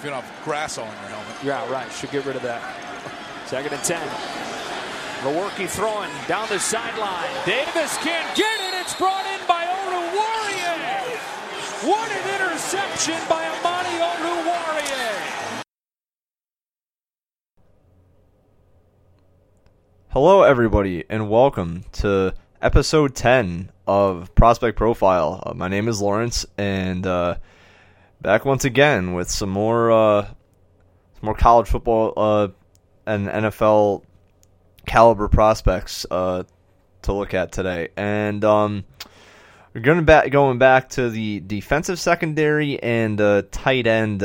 If you don't have grass all on your helmet. Yeah, right. Should get rid of that. Second and 10. Lewerke throwing down the sideline. Davis can't get it. It's brought in by Oruwariye. What an interception by Amani Oruwariye. Hello, everybody, and welcome to episode 10 of Prospect Profile. Uh, my name is Lawrence, and uh, back once again with some more uh, some more college football uh, and NFL caliber prospects uh, to look at today. And um, we're going back going back to the defensive secondary and uh, tight end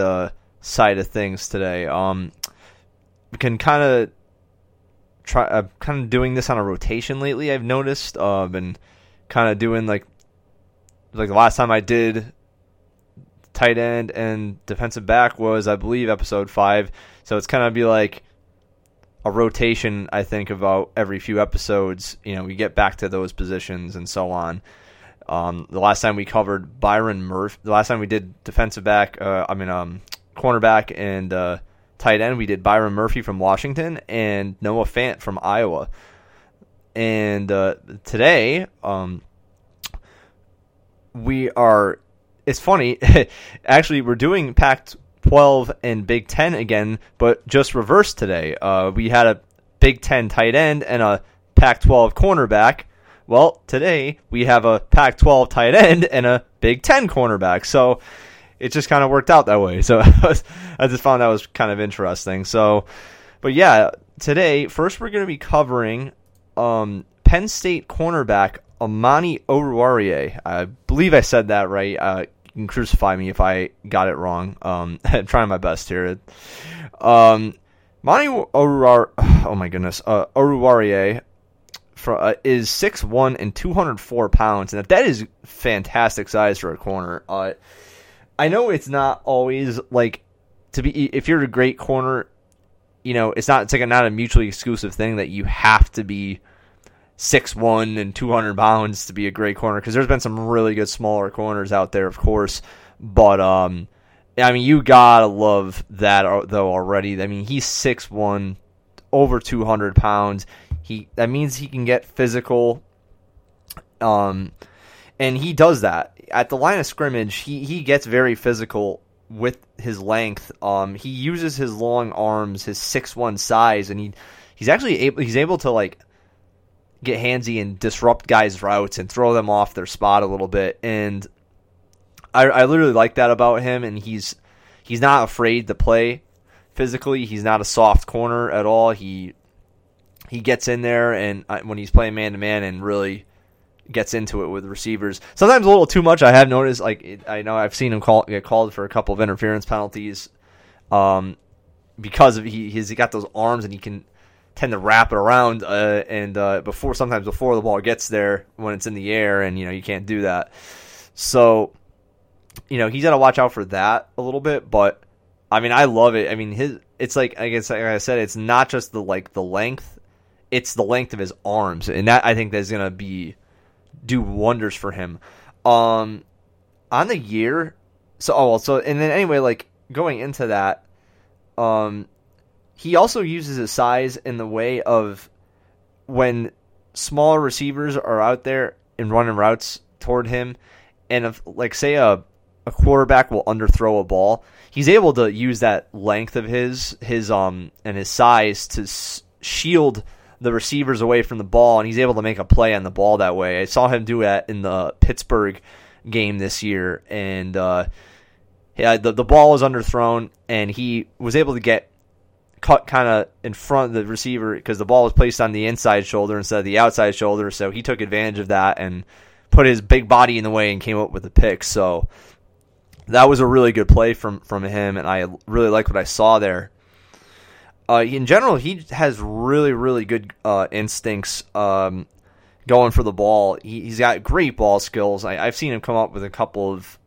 side of things today. Um, we can kind of try uh, kind of doing this on a rotation lately. I've noticed. Uh, I've been kind of doing like like the last time I did tight end and defensive back was I believe episode five. So it's kind of be like a rotation. I think about every few episodes. You know, we get back to those positions and so on. Um, the last time we covered Byron Murphy. The last time we did defensive back. Uh, I mean, um, cornerback and uh, tight end, we did Byron Murphy from Washington and Noah Fant from Iowa. And uh, today, um, we are. It's funny. actually, we're doing Pac 12 and Big 10 again, but just reversed today. Uh, we had a Big 10 tight end and a Pac 12 cornerback. Well, today we have a Pac 12 tight end and a Big 10 cornerback. So it just kind of worked out that way. So I just found that was kind of interesting. So, but yeah, today first we're going to be covering um, Penn State cornerback Amani Oruwariye. I believe I said that right. Uh, can crucify me if I got it wrong. Um, I'm trying my best here. Um, Amani Oruwar, oh my goodness, uh, Oruwariye for, uh, is 6'1 and 204 pounds, and that is fantastic size for a corner. Uh, I know it's not always like to be if you're a great corner, you know, it's not it's like a, not a mutually exclusive thing that you have to be six one and two hundred pounds to be a great corner because there's been some really good smaller corners out there, of course, but um, I mean you gotta love that uh, though already. I mean he's six one, over two hundred pounds. He that means he can get physical. Um, and he does that at the line of scrimmage. He he gets very physical with his length. Um, he uses his long arms, his six one size, and he he's actually able he's able to like get handsy and disrupt guys' routes and throw them off their spot a little bit. And I I literally like that about him. And he's he's not afraid to play physically. He's not a soft corner at all. He he gets in there and uh, when he's playing man to man and really gets into it with receivers. Sometimes a little too much. I have noticed. Like it, I know I've seen him call, get called for a couple of interference penalties, um, because of he he's got those arms and he can tend to wrap it around uh, and uh, before sometimes before the ball gets there when it's in the air and you know you can't do that. So you know he's got to watch out for that a little bit. But I mean I love it. I mean his it's like I guess like I said it's not just the like the length. It's the length of his arms, and that I think that's gonna be do wonders for him. Um, on the year, so oh well, so and then anyway, like going into that, um, he also uses his size in the way of when smaller receivers are out there and running routes toward him, and if like say a a quarterback will underthrow a ball, he's able to use that length of his his um and his size to s- shield the receivers away from the ball, and he's able to make a play on the ball that way. I saw him do that in the Pittsburgh game this year, and uh, yeah, the the ball was underthrown, and he was able to get cut kind of in front of the receiver because the ball was placed on the inside shoulder instead of the outside shoulder. So he took advantage of that and put his big body in the way and came up with a pick. So that was a really good play from from him, and I really like what I saw there. Uh, in general, he has really, really good uh, instincts um, going for the ball. He, has got great ball skills. I, have seen him come up with a couple of.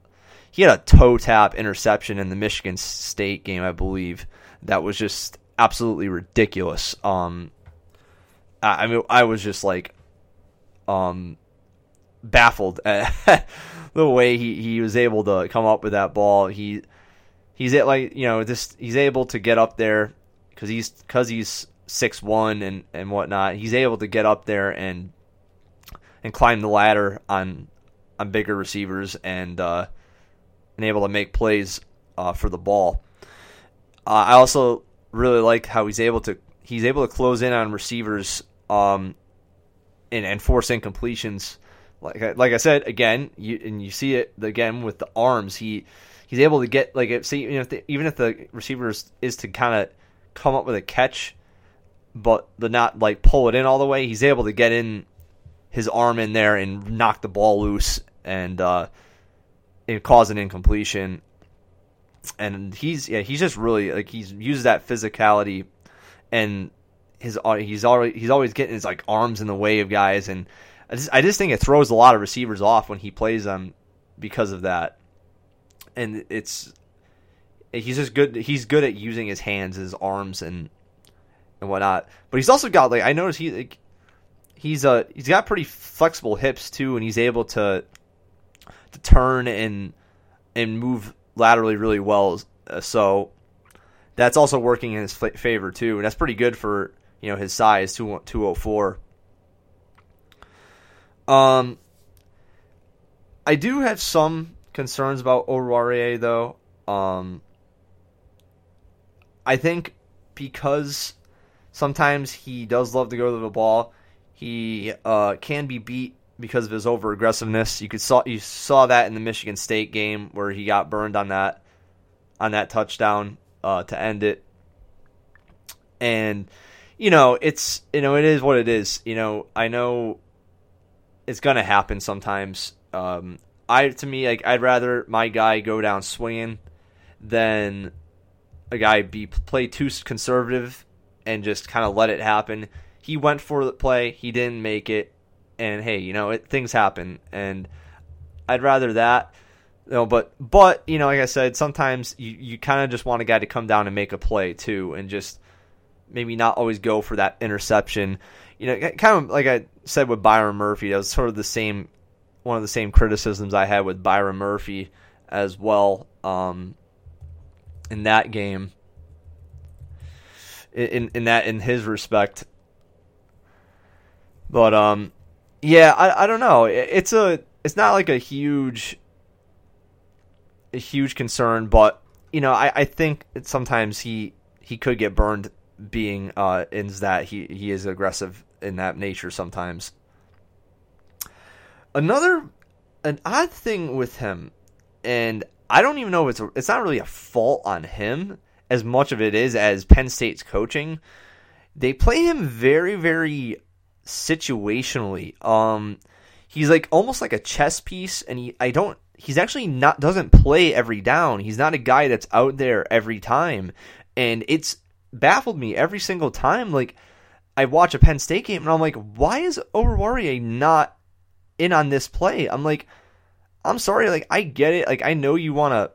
He had a toe tap interception in the Michigan State game, I believe, that was just absolutely ridiculous. Um, I, I mean, I was just like, um, baffled at the way he, he was able to come up with that ball. He he's like you know this he's able to get up there because he's because he's six one and and whatnot. He's able to get up there and and climb the ladder on on bigger receivers and uh, and able to make plays uh, for the ball. Uh, I also really like how he's able to he's able to close in on receivers um, and, and force incompletions. Like I, like I said again, you, and you see it again with the arms. He he's able to get like if see you know, if the, even if the receiver is, is to kind of come up with a catch, but the not like pull it in all the way. He's able to get in his arm in there and knock the ball loose and uh, and cause an incompletion. And he's yeah he's just really like he's used that physicality and his uh, he's already he's always getting his like arms in the way of guys and I just I just think it throws a lot of receivers off when he plays them because of that. And it's he's just good he's good at using his hands, his arms and and whatnot. But he's also got like I noticed he like, he's uh he's got pretty flexible hips too and he's able to to turn and and move laterally really well. Uh, so that's also working in his favor too, and that's pretty good for you know his size, two two oh four. Um, I do have some concerns about Oruwariye though. Um, I think because sometimes he does love to go to the ball, he uh, can be beat because of his over aggressiveness. You could saw you saw that in the Michigan State game where he got burned on that on that touchdown uh, to end it. And you know, it's you know, it is what it is. You know, I know it's gonna happen sometimes. Um, I to me, like I'd rather my guy go down swinging than a guy be play too conservative and just kind of let it happen. He went for the play, he didn't make it, and hey, you know, it, things happen, and I'd rather that. You know, but but you know, like I said, sometimes you, you kind of just want a guy to come down and make a play too, and just maybe not always go for that interception. You know, kind of like I said with Byron Murphy, that was sort of the same one of the same criticisms I had with Byron Murphy as well um, in that game. In in that in his respect, but um, yeah, I I don't know. It's a it's not like a huge a huge concern, but you know I I think sometimes he he could get burned being uh in that he he is aggressive in that nature sometimes. Another an odd thing with him, and I don't even know if it's a, it's not really a fault on him as much of it is as Penn State's coaching. They play him very very situationally. Um, he's like almost like a chess piece, and he I don't. He's actually not doesn't play every down. He's not a guy that's out there every time, and it's baffled me every single time. Like I watch a Penn State game, and I'm like, why is Oruwariye not in on this play? I'm like, I'm sorry. Like I get it. Like I know you want to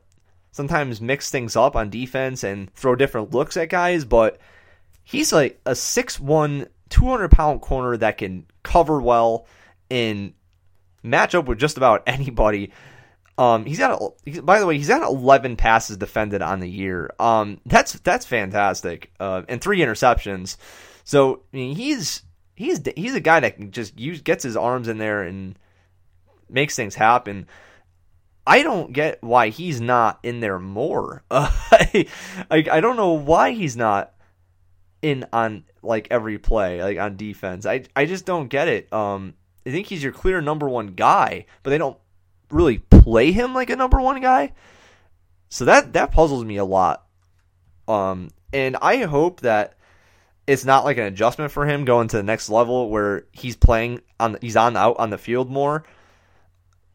sometimes mix things up on defense and throw different looks at guys, but he's like a six one 200 pound corner that can cover well and match up with just about anybody. Um, he's got, a, by the way, he's got 11 passes defended on the year. Um, that's that's fantastic. Uh, and three interceptions. So I mean, he's he's he's a guy that just use gets his arms in there and makes things happen. I don't get why he's not in there more. Uh, I, I I don't know why he's not in on like every play, like on defense. I I just don't get it. Um, I think he's your clear number one guy, but they don't really play him like a number one guy. So that that puzzles me a lot. Um, and I hope that it's not like an adjustment for him going to the next level where he's playing on he's on out on the field more.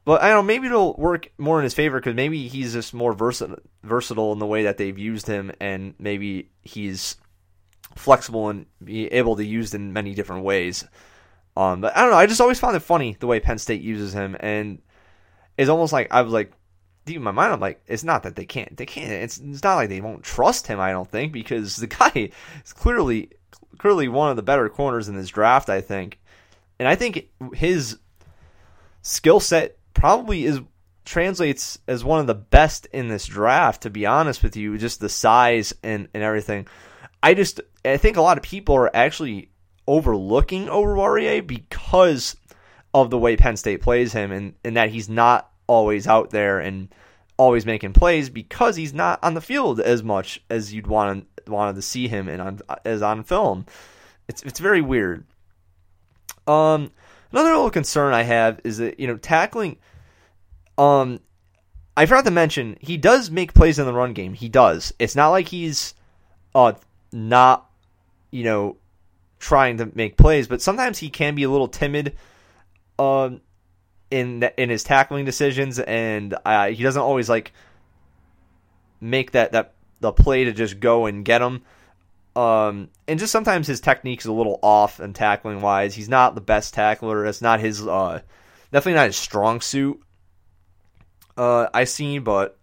But I don't know, maybe it'll work more in his favor because maybe he's just more versatile, versatile in the way that they've used him, and maybe he's flexible and be able to use in many different ways. Um, but I don't know. I just always found it funny the way Penn State uses him, and it's almost like I was like, deep in my mind, I'm like, it's not that they can't, they can't. It's it's not like they won't trust him. I don't think because the guy is clearly clearly one of the better corners in this draft. I think, and I think his skill set probably is translates as one of the best in this draft. To be honest with you, just the size and and everything. I just I think a lot of people are actually overlooking Oruwariye because of the way Penn State plays him and, and that he's not always out there and always making plays because he's not on the field as much as you'd want wanted to see him and on as on film. It's it's very weird. Um, another little concern I have is that you know tackling. Um, I forgot to mention he does make plays in the run game. He does. It's not like he's uh not you know trying to make plays, but sometimes he can be a little timid. Um, in in his tackling decisions, and uh, he doesn't always like make that that the play to just go and get him. Um, and just sometimes his technique is a little off and tackling wise. He's not the best tackler. That's not his uh, definitely not his strong suit. Uh, I seen, but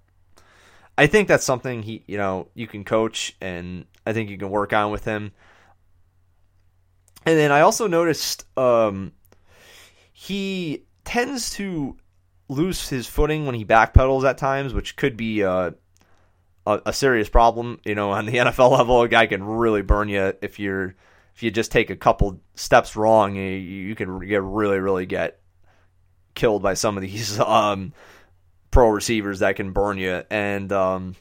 I think that's something he you know you can coach, and I think you can work on with him. And then I also noticed um, he tends to lose his footing when he backpedals at times, which could be uh, a, a serious problem. You know, on the NFL level, a guy can really burn you if you're if you just take a couple steps wrong. You, you can get really really get killed by some of these um, pro receivers that can burn you, and um,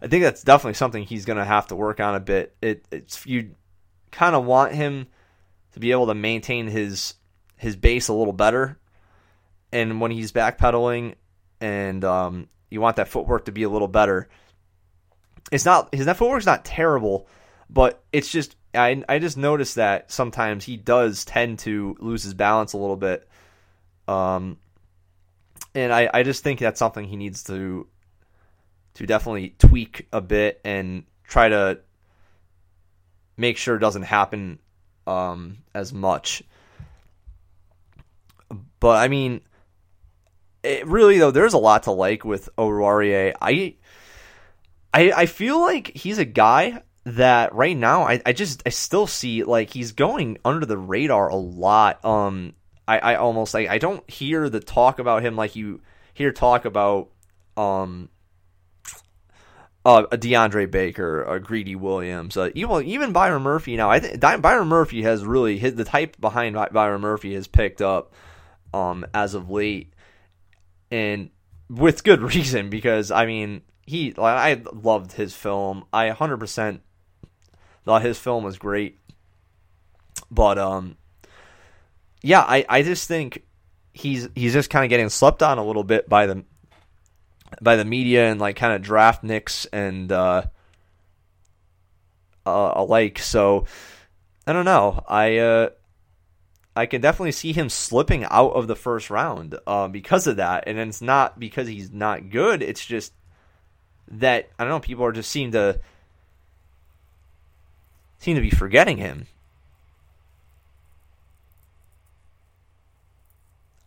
I think that's definitely something he's going to have to work on a bit. It, it's you kind of want him to be able to maintain his his base a little better. And when he's backpedaling and um, you want that footwork to be a little better, it's not his that footwork's not terrible, but it's just I I just noticed that sometimes he does tend to lose his balance a little bit. Um, and I, I just think that's something he needs to to definitely tweak a bit and try to make sure it doesn't happen um, as much. But I mean, it really though, there's a lot to like with Oruwariye. I, I, I feel like he's a guy that right now I, I just I still see like he's going under the radar a lot. Um, I, I almost like I don't hear the talk about him like you hear talk about um uh, a DeAndre Baker, a Greedy Williams, uh, even even Byron Murphy. Now, I think Byron Murphy has really hit the type behind Byron Murphy has picked up um, as of late, and with good reason because I mean he I loved his film. I 100% thought his film was great, but um, yeah, I I just think he's he's just kind of getting slept on a little bit by the by the media and like kind of draft nicks and uh, uh, alike. So I don't know. I uh, I can definitely see him slipping out of the first round uh, because of that. And it's not because he's not good. It's just that I don't know. People are just seem to seem to be forgetting him.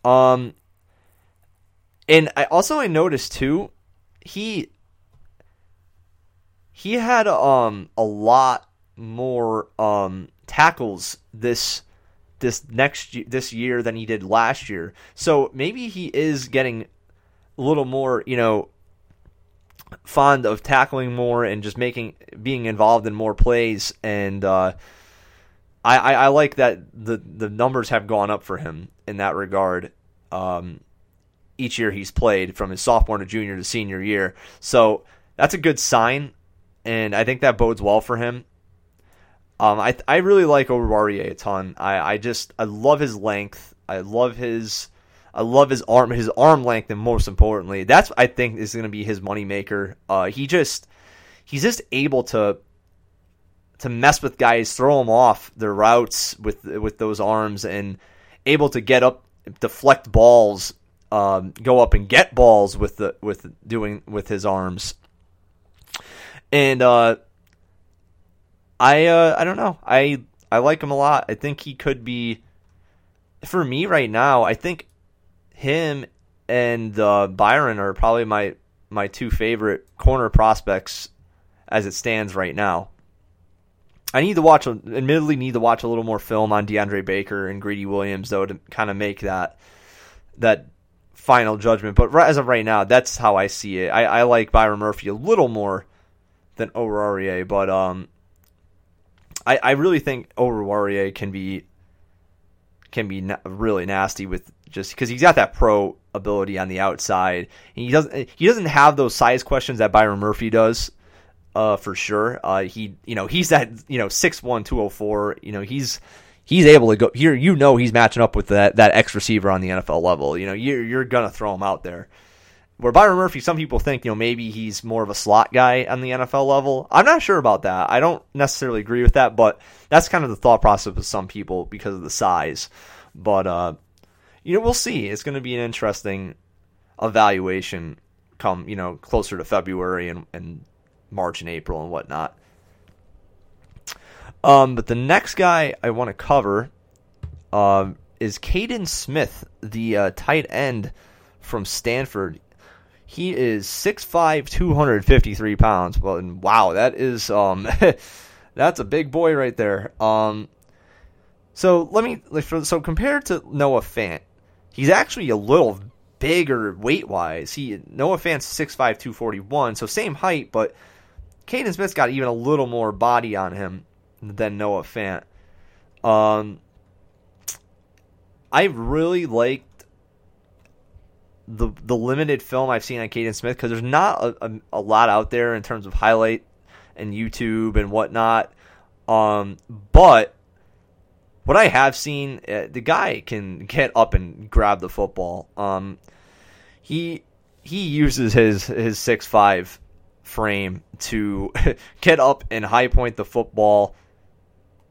Um, and I also I noticed too, he he had um a lot more um tackles this this next this year than he did last year. So maybe he is getting a little more, you know, fond of tackling more and just making being involved in more plays. And uh, I, I, I like that the the numbers have gone up for him in that regard. Um, each year he's played from his sophomore to junior to senior year, so that's a good sign, and I think that bodes well for him. Um, I I really like Oruwariye a ton. I, I just I love his length. I love his I love his arm his arm length, and most importantly, that's I think is going to be his moneymaker. Uh, he just he's just able to to mess with guys, throw them off their routes with with those arms, and able to get up, deflect balls, um, go up and get balls with the with doing with his arms, and uh, I uh, I don't know. I I like him a lot. I think he could be for me right now. I think him and uh, Byron are probably my my two favorite corner prospects as it stands right now. I need to watch, admittedly, need to watch a little more film on DeAndre Baker and Greedy Williams though to kind of make that that final judgment. But as of right now, that's how I see it. I, I like Byron Murphy a little more than Oruwariye, but um, I, I really think Oruwariye can be can be really nasty with just because he's got that pro ability on the outside. He doesn't he doesn't have those size questions that Byron Murphy does. Uh, for sure. Uh, he, you know, he's that, you know, 6'1", 204. You know, he's he's able to go here. You know, he's matching up with that that X receiver on the NFL level. You know, you're you're gonna throw him out there. Where Byron Murphy, some people think, you know, maybe he's more of a slot guy on the NFL level. I'm not sure about that. I don't necessarily agree with that, but that's kind of the thought process of some people because of the size. But uh, you know, we'll see. It's going to be an interesting evaluation come you know closer to February and, and March and April and whatnot. Um, but the next guy I want to cover um, is Kaden Smith, the uh, tight end from Stanford. He is 6'5", 253 pounds. Well, and wow, that is um, that's a big boy right there. Um, so let me so compared to Noah Fant, he's actually a little bigger weight wise. He Noah Fant's 6'5", 241, so same height, but Kaden Smith's got even a little more body on him than Noah Fant. Um, I really liked the the limited film I've seen on Kaden Smith because there's not a, a, a, lot out there in terms of highlight and YouTube and whatnot. Um, but what I have seen, uh, the guy can get up and grab the football. Um, he he uses his his six five frame to get up and high point the football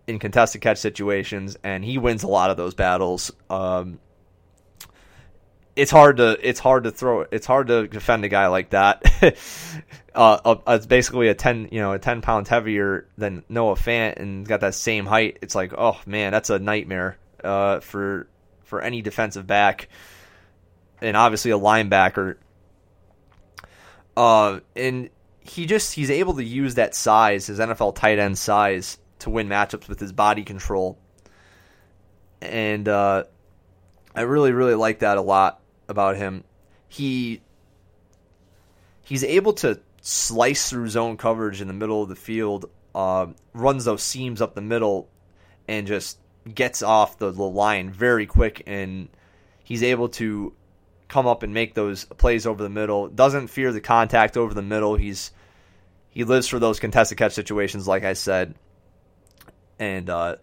in contested catch situations, and he wins a lot of those battles. Um, it's hard to it's hard to throw it's hard to defend a guy like that. uh, it's basically a ten you know a ten pounds heavier than Noah Fant and got that same height. It's like oh man, that's a nightmare uh, for for any defensive back, and obviously a linebacker. Uh, and he just he's able to use that size, his NFL tight end size, to win matchups with his body control. And uh, I really, really like that a lot about him. He he's able to slice through zone coverage in the middle of the field, uh, runs those seams up the middle, and just gets off the, the line very quick. And he's able to come up and make those plays over the middle. Doesn't fear the contact over the middle. He's he lives for those contested catch situations, like I said and uh,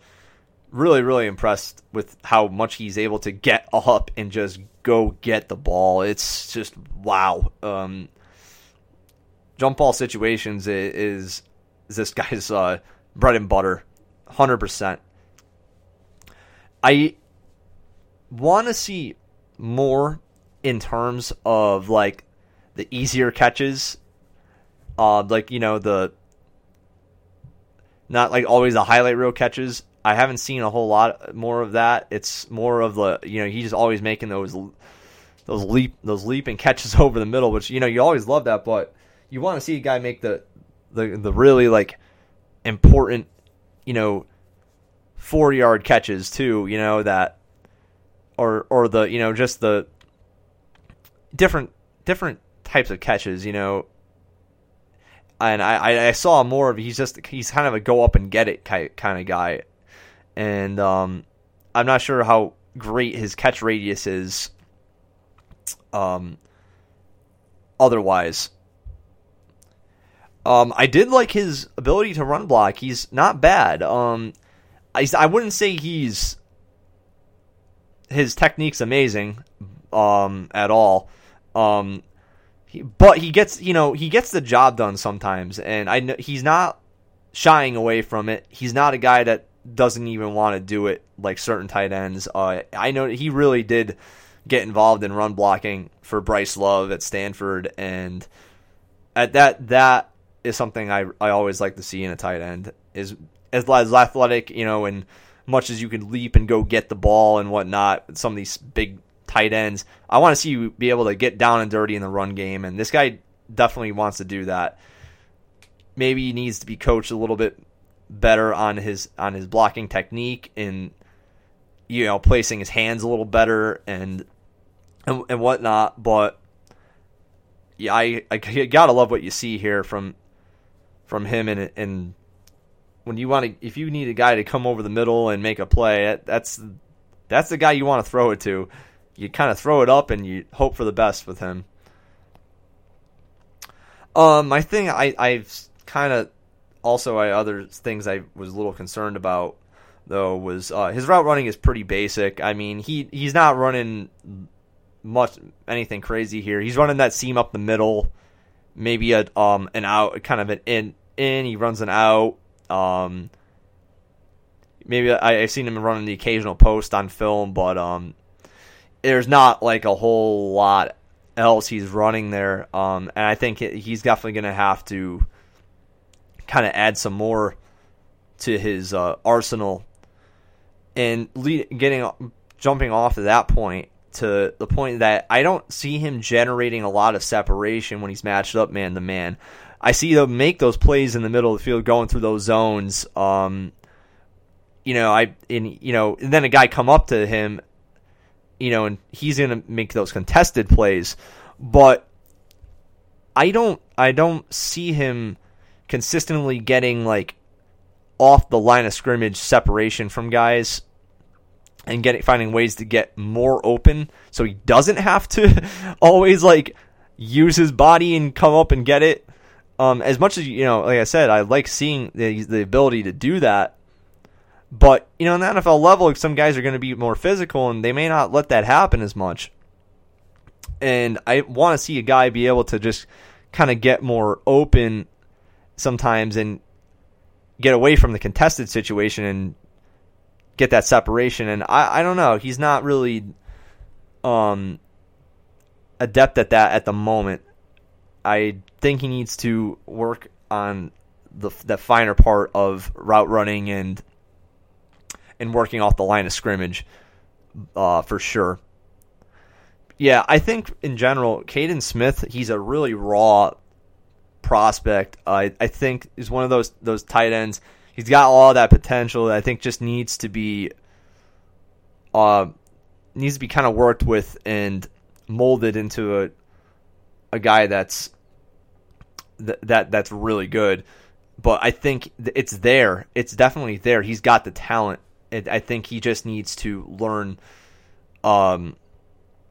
really, really impressed with how much he's able to get up and just go get the ball. It's just wow. Um, jump ball situations is, is this guy's uh, bread and butter, hundred percent. I want to see more in terms of like the easier catches, uh, like you know the not like always the highlight reel catches. I haven't seen a whole lot more of that. It's more of the you know he's just always making those those leap those leaping catches over the middle, which you know you always love that, but you want to see a guy make the the the really like important you know four yard catches too. You know that or or the you know just the different different types of catches. You know and I, I saw more of he's just he's kind of a go up and get it kind of guy, and um, I'm not sure how great his catch radius is. Um, otherwise, um, I did like his ability to run block. He's not bad. Um, I I wouldn't say he's his technique's amazing, um, at all. Um, he, but he gets, you know, he gets the job done sometimes, and I know he's not shying away from it. He's not a guy that doesn't even want to do it like certain tight ends. Uh, I know he really did get involved in run blocking for Bryce Love at Stanford, and at that that is something I I always like to see in a tight end is as, as athletic, you know, and much as you can leap and go get the ball and whatnot. Some of these big tight ends. I want to see you be able to get down and dirty in the run game, and this guy definitely wants to do that. Maybe he needs to be coached a little bit better on his on his blocking technique and you know placing his hands a little better and and, and whatnot. But yeah, I, I gotta love what you see here from from him and and when you want to if you need a guy to come over the middle and make a play, that's that's the guy you want to throw it to. You kind of throw it up and you hope for the best with him. Um, my thing I I've kind of also I other things I was a little concerned about though was uh, his route running is pretty basic. I mean he he's not running much anything crazy here. He's running that seam up the middle, maybe a um an out kind of an in in. He runs an out. Um, maybe I, I've seen him running the occasional post on film, but um, there's not like a whole lot else he's running there. Um, and I think he's definitely going to have to kind of add some more to his uh, arsenal. And lead, getting jumping off of that point to the point that I don't see him generating a lot of separation when he's matched up man to man. I see them make those plays in the middle of the field, going through those zones. Um, you know, I and you know, and then a guy come up to him, you know, and he's gonna make those contested plays, but I don't, I don't see him consistently getting like off the line of scrimmage separation from guys and getting finding ways to get more open so he doesn't have to always like use his body and come up and get it um, as much as you know, like I said, I like seeing the the ability to do that. But you know, in the NFL level, some guys are going to be more physical, and they may not let that happen as much. And I want to see a guy be able to just kind of get more open sometimes and get away from the contested situation and get that separation. And I, I don't know, he's not really um, adept at that at the moment. I think he needs to work on the the finer part of route running and and working off the line of scrimmage uh, for sure. Yeah, I think in general, Kaden Smith, he's a really raw prospect. I I think is one of those those tight ends. He's got all that potential. That I think just needs to be uh needs to be kind of worked with and molded into a a guy that's th- that that's really good. But I think it's there. It's definitely there. He's got the talent. I think he just needs to learn um,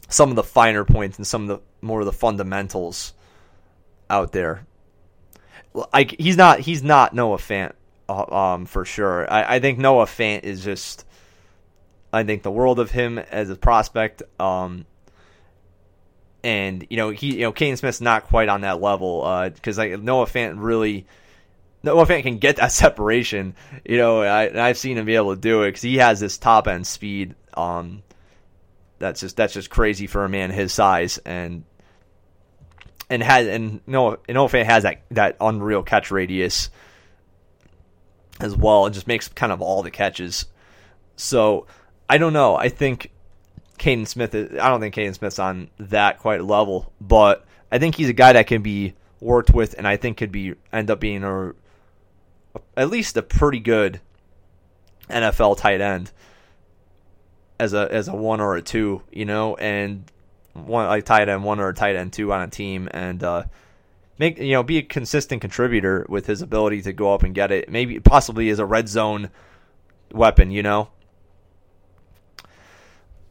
some of the finer points and some of the more of the fundamentals out there. Like he's not he's not Noah Fant uh, um, for sure. I, I think Noah Fant is just I think the world of him as a prospect. Um, and you know he you know Kaden Smith's not quite on that level because uh, like Noah Fant really Noah Fant can get that separation. You know I I've seen him be able to do it because he has this top end speed. Um, that's just that's just crazy for a man his size and and has and Noah Noah Fant has that that unreal catch radius as well. It just makes kind of all the catches. So I don't know. I think Kaden Smith. Is, I don't think Kaden Smith's on that quite level, but I think he's a guy that can be worked with, and I think could be end up being a at least a pretty good NFL tight end as a as a one or a two, you know, and one like tight end one or a tight end two on a team, and uh, make you know be a consistent contributor with his ability to go up and get it, maybe possibly as a red zone weapon, you know.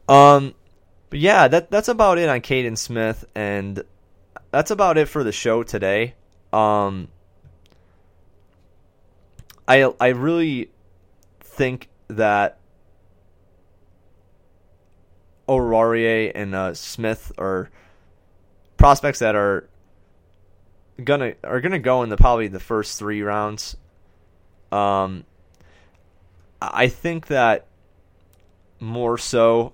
Um, but yeah, that that's about it on Kaden Smith, and that's about it for the show today. Um, I I really think that Oruwariye and uh, Smith are prospects that are gonna are gonna go in the probably the first three rounds. Um, I think that more so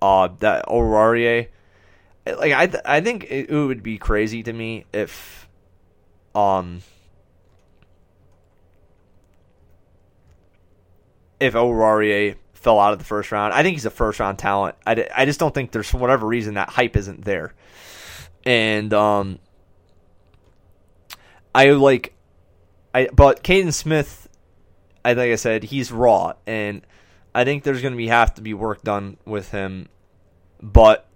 uh, that Oruwariye, like I, th- I think it, it would be crazy to me if, um, if Oruwariye fell out of the first round. I think he's a first round talent. I, I just don't think there's for whatever reason that hype isn't there, and um, I like, I but Kaden Smith, I like I said he's raw, and I think there's going to be have to be work done with him but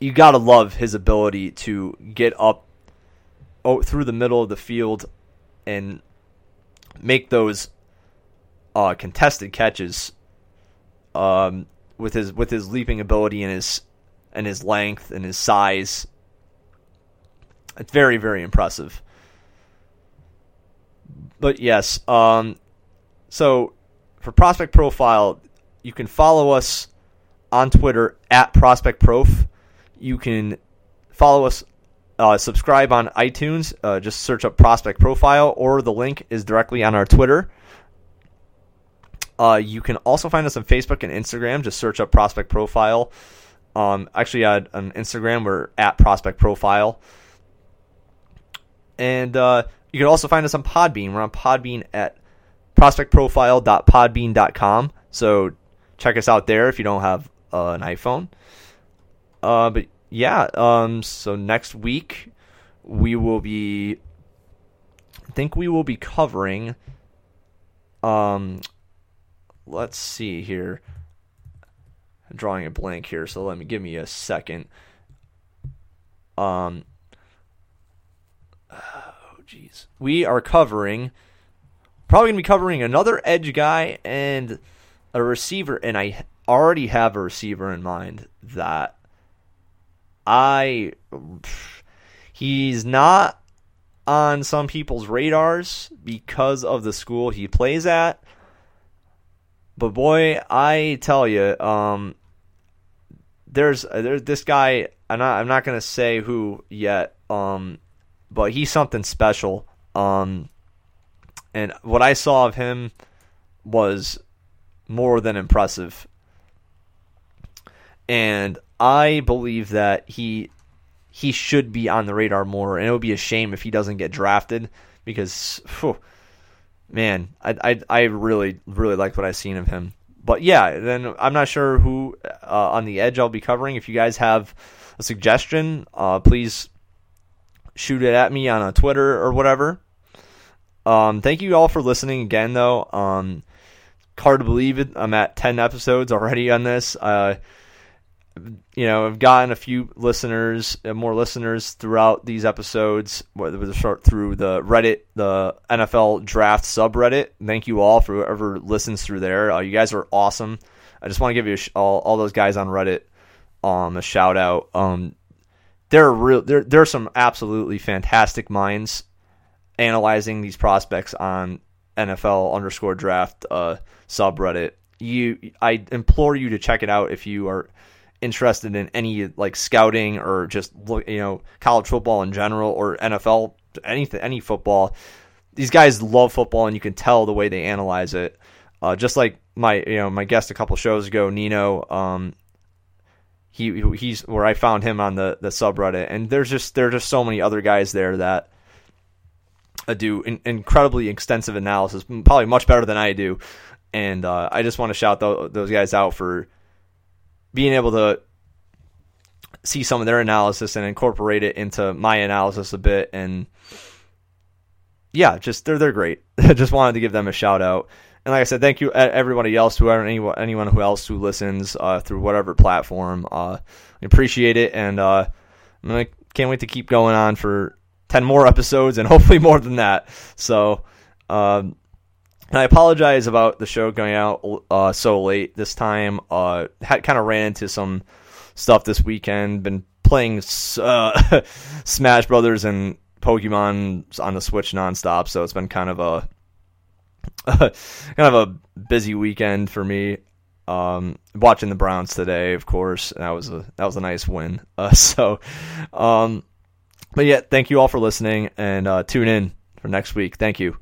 you gotta love his ability to get up oh, through the middle of the field and make those uh, contested catches um, with his with his leaping ability and his and his length and his size. It's very very impressive. But yes, um, so for prospect profile, you can follow us on Twitter at prospect prof. You can follow us, uh, subscribe on iTunes. Uh, just search up prospect profile, or the link is directly on our Twitter. Uh, you can also find us on Facebook and Instagram. Just search up Prospect Profile. Um, actually, on Instagram, we're at Prospect Profile. And uh, you can also find us on Podbean. We're on Podbean at prospectprofile.podbean.com. So check us out there if you don't have uh, an iPhone. Uh, but yeah, um, so next week we will be. I think we will be covering. Um, let's see here. I'm drawing a blank here, so let me give me a second. Um, oh jeez, we are covering probably gonna be covering another edge guy and a receiver, and I already have a receiver in mind that I he's not on some people's radars because of the school he plays at but boy, I tell you, um, there's there's this guy. I'm not I'm not gonna say who yet. Um, but he's something special. Um, and what I saw of him was more than impressive. And I believe that he he should be on the radar more, and it would be a shame if he doesn't get drafted because. Whew, man, I, I, I really, really like what I've seen of him. But yeah, then I'm not sure who uh, on the edge I'll be covering. If you guys have a suggestion, uh, please shoot it at me on a Twitter or whatever. Um, thank you all for listening again, though. Um, hard to believe it. I'm at 10 episodes already on this. Uh, you know, I've gotten a few listeners, uh, more listeners throughout these episodes, whether it short through the Reddit, the NFL draft subreddit. Thank you all for whoever listens through there. Uh, you guys are awesome. I just want to give you sh- all, all those guys on Reddit um, a shout out. Um, there are real, there, there are some absolutely fantastic minds analyzing these prospects on NFL underscore draft uh, subreddit. You, I implore you to check it out if you are interested in any like scouting or just you know college football in general or NFL anything any football. These guys love football, and you can tell the way they analyze it. Uh, just like my you know my guest a couple shows ago, Nino. Um, he he's where I found him on the the subreddit, and there's just there's just so many other guys there that uh, do in, incredibly extensive analysis, probably much better than I do. And uh, I just want to shout th- those guys out for being able to see some of their analysis and incorporate it into my analysis a bit. And yeah just they're they're great. Just wanted to give them a shout out. And like i said thank you everybody else who anyone anyone who else who listens uh, through whatever platform. Uh, I appreciate it. And uh, i can't wait to keep going on for 10 more episodes and hopefully more than that. So um, and I apologize about the show going out uh, so late this time. Uh, had kind of ran into some stuff this weekend. Been playing uh, Smash Brothers and Pokemon on the Switch nonstop, so it's been kind of a kind of a busy weekend for me. Um, watching the Browns today, of course, that was a that was a nice win. Uh, so, um, but yeah, thank you all for listening and uh, tune in for next week. Thank you.